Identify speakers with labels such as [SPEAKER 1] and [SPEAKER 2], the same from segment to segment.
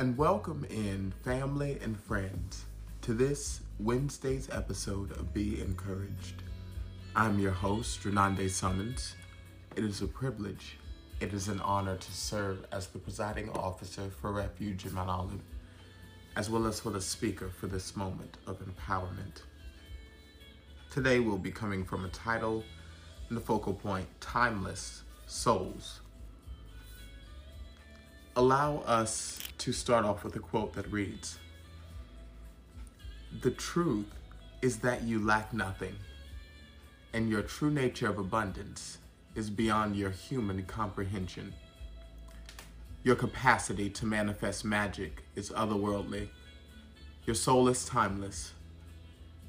[SPEAKER 1] And welcome in, family and friends, to this Wednesday's episode of Be Encouraged. I'm your host, Renande Summons. It is a privilege, it is an honor to serve as the presiding officer for Refuge in Mount Olive, as well as for the speaker for this moment of empowerment. Today we'll be coming from a title and the focal point Timeless Souls allow us to start off with a quote that reads The truth is that you lack nothing, and your true nature of abundance is beyond your human comprehension. Your capacity to manifest magic is otherworldly. Your soul is timeless.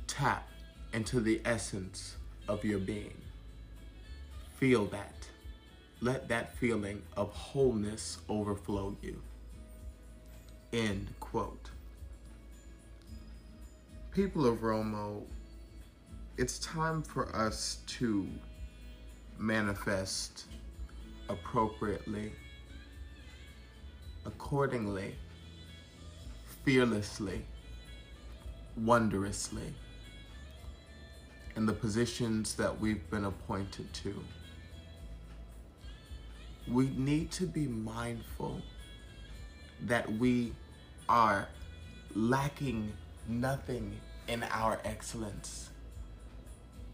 [SPEAKER 1] Tap into the essence of your being. Feel that let that feeling of wholeness overflow you. End quote. People of Romo, it's time for us to manifest appropriately, accordingly, fearlessly, wondrously in the positions that we've been appointed to we need to be mindful that we are lacking nothing in our excellence.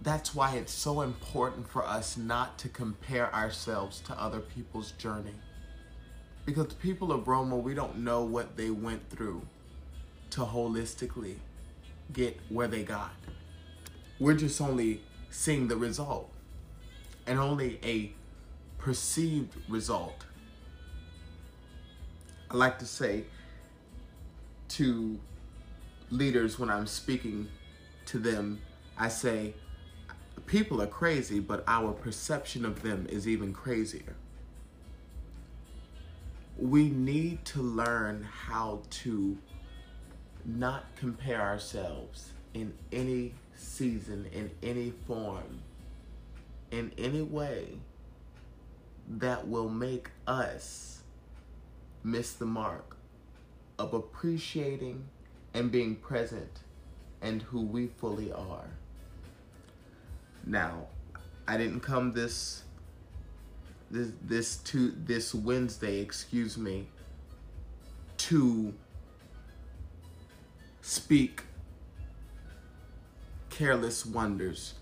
[SPEAKER 1] That's why it's so important for us not to compare ourselves to other people's journey. Because the people of Romo, we don't know what they went through to holistically get where they got. We're just only seeing the result. And only a perceived result. I like to say to leaders when I'm speaking to them, I say, people are crazy, but our perception of them is even crazier. We need to learn how to not compare ourselves in any season, in any form, in any way that will make us miss the mark of appreciating and being present and who we fully are. Now, I didn't come this this this to this Wednesday, excuse me, to speak careless wonders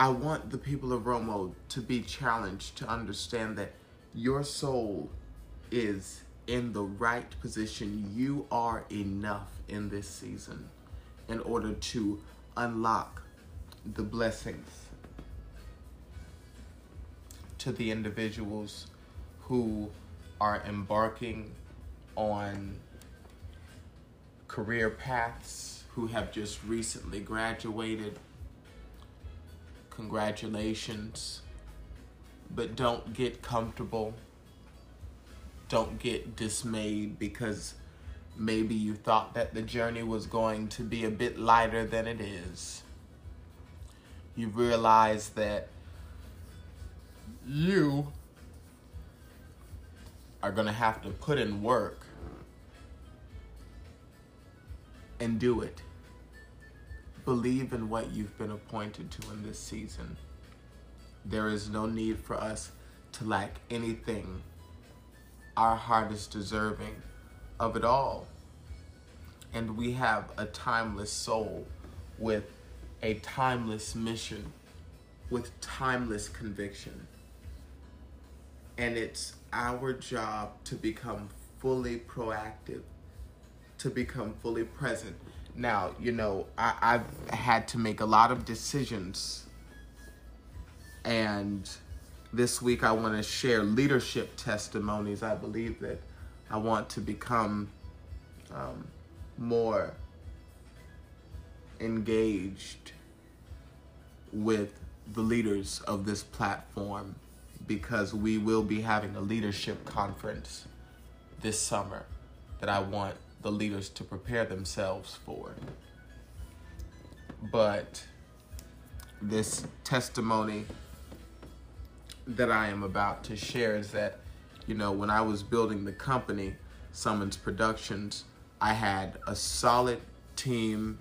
[SPEAKER 1] I want the people of Romo to be challenged to understand that your soul is in the right position. You are enough in this season in order to unlock the blessings to the individuals who are embarking on career paths, who have just recently graduated Congratulations. But don't get comfortable. Don't get dismayed because maybe you thought that the journey was going to be a bit lighter than it is. You realize that you are going to have to put in work and do it believe in what you've been appointed to in this season. There is no need for us to lack anything our heart is deserving of it all. And we have a timeless soul with a timeless mission, with timeless conviction. And it's our job to become fully proactive, to become fully present. Now, you know, I, I've had to make a lot of decisions. And this week I want to share leadership testimonies. I believe that I want to become um, more engaged with the leaders of this platform because we will be having a leadership conference this summer that I want the leaders to prepare themselves for. But this testimony that I am about to share is that, you know, when I was building the company, Summons Productions, I had a solid team,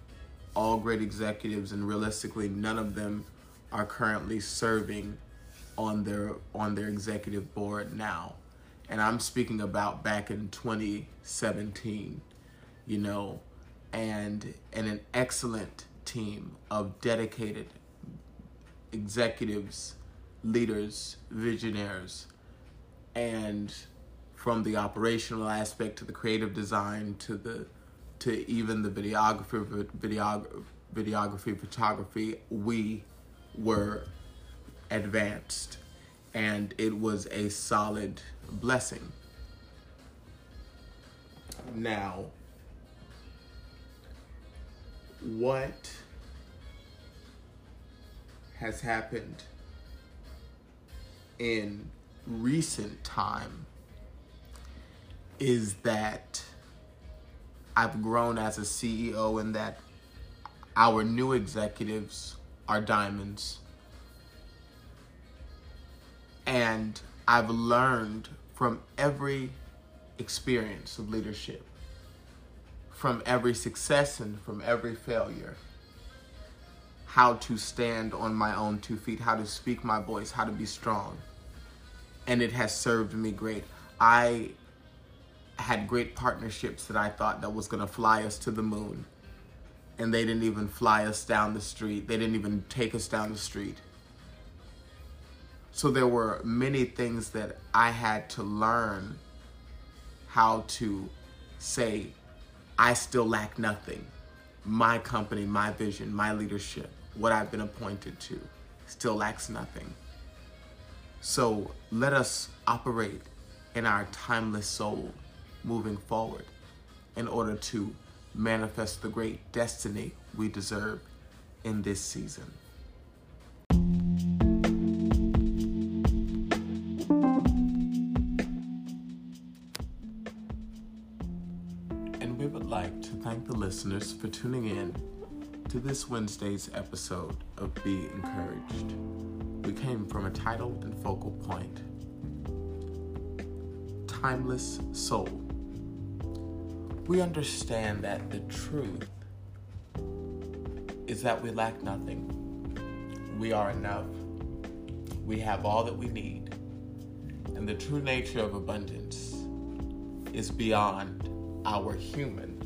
[SPEAKER 1] all great executives, and realistically, none of them are currently serving on their on their executive board now. And I'm speaking about back in 2017, you know, and and an excellent team of dedicated executives, leaders, visionaries, and from the operational aspect to the creative design to the to even the videography videography, videography photography we were advanced. And it was a solid blessing. Now what has happened in recent time is that I've grown as a CEO and that our new executives are diamonds. And I've learned from every experience of leadership, from every success and from every failure, how to stand on my own two feet, how to speak my voice, how to be strong. And it has served me great. I had great partnerships that I thought that was going to fly us to the moon. And they didn't even fly us down the street. They didn't even take us down the street. So there were many things that I had to learn how to say, I still lack nothing. My company, my vision, my leadership, what I've been appointed to, still lacks nothing. So let us operate in our timeless soul moving forward in order to manifest the great destiny we deserve in this season. Would like to thank the listeners for tuning in to this Wednesday's episode of Be Encouraged. We came from a title and focal point Timeless Soul we understand that the truth is that we lack nothing. We are enough. We have all that we need. And the true nature of abundance is beyond our human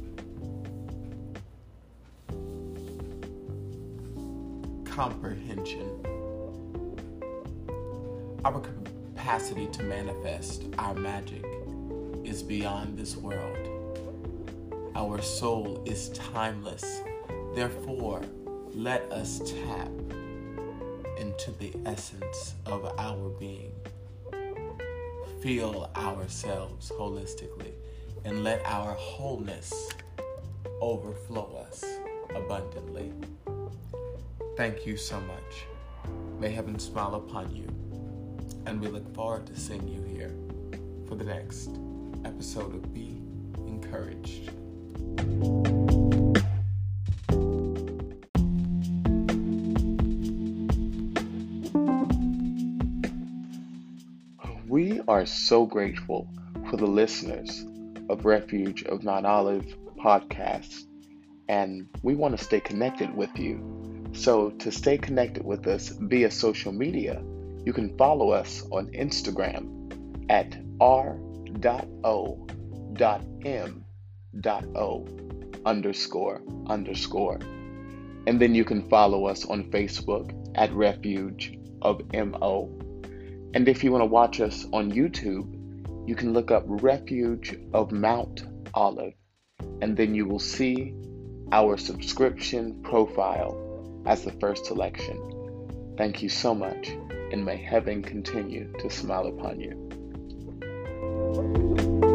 [SPEAKER 1] comprehension. Our capacity to manifest our magic is beyond this world. Our soul is timeless. Therefore, let us tap into the essence of our being. Feel ourselves holistically and let our wholeness overflow us abundantly. Thank you so much. May heaven smile upon you. And we look forward to seeing you here for the next episode of Be Encouraged. We are so grateful for the listeners of Refuge of Mount Olive podcast, and we want to stay connected with you. So, to stay connected with us via social media, you can follow us on Instagram at r dot o dot m dot o underscore underscore. And then you can follow us on Facebook at Refuge of MO. And if you want to watch us on YouTube, you can look up Refuge of Mount Olive, and then you will see our subscription profile as the first selection. Thank you so much, and may heaven continue to smile upon you.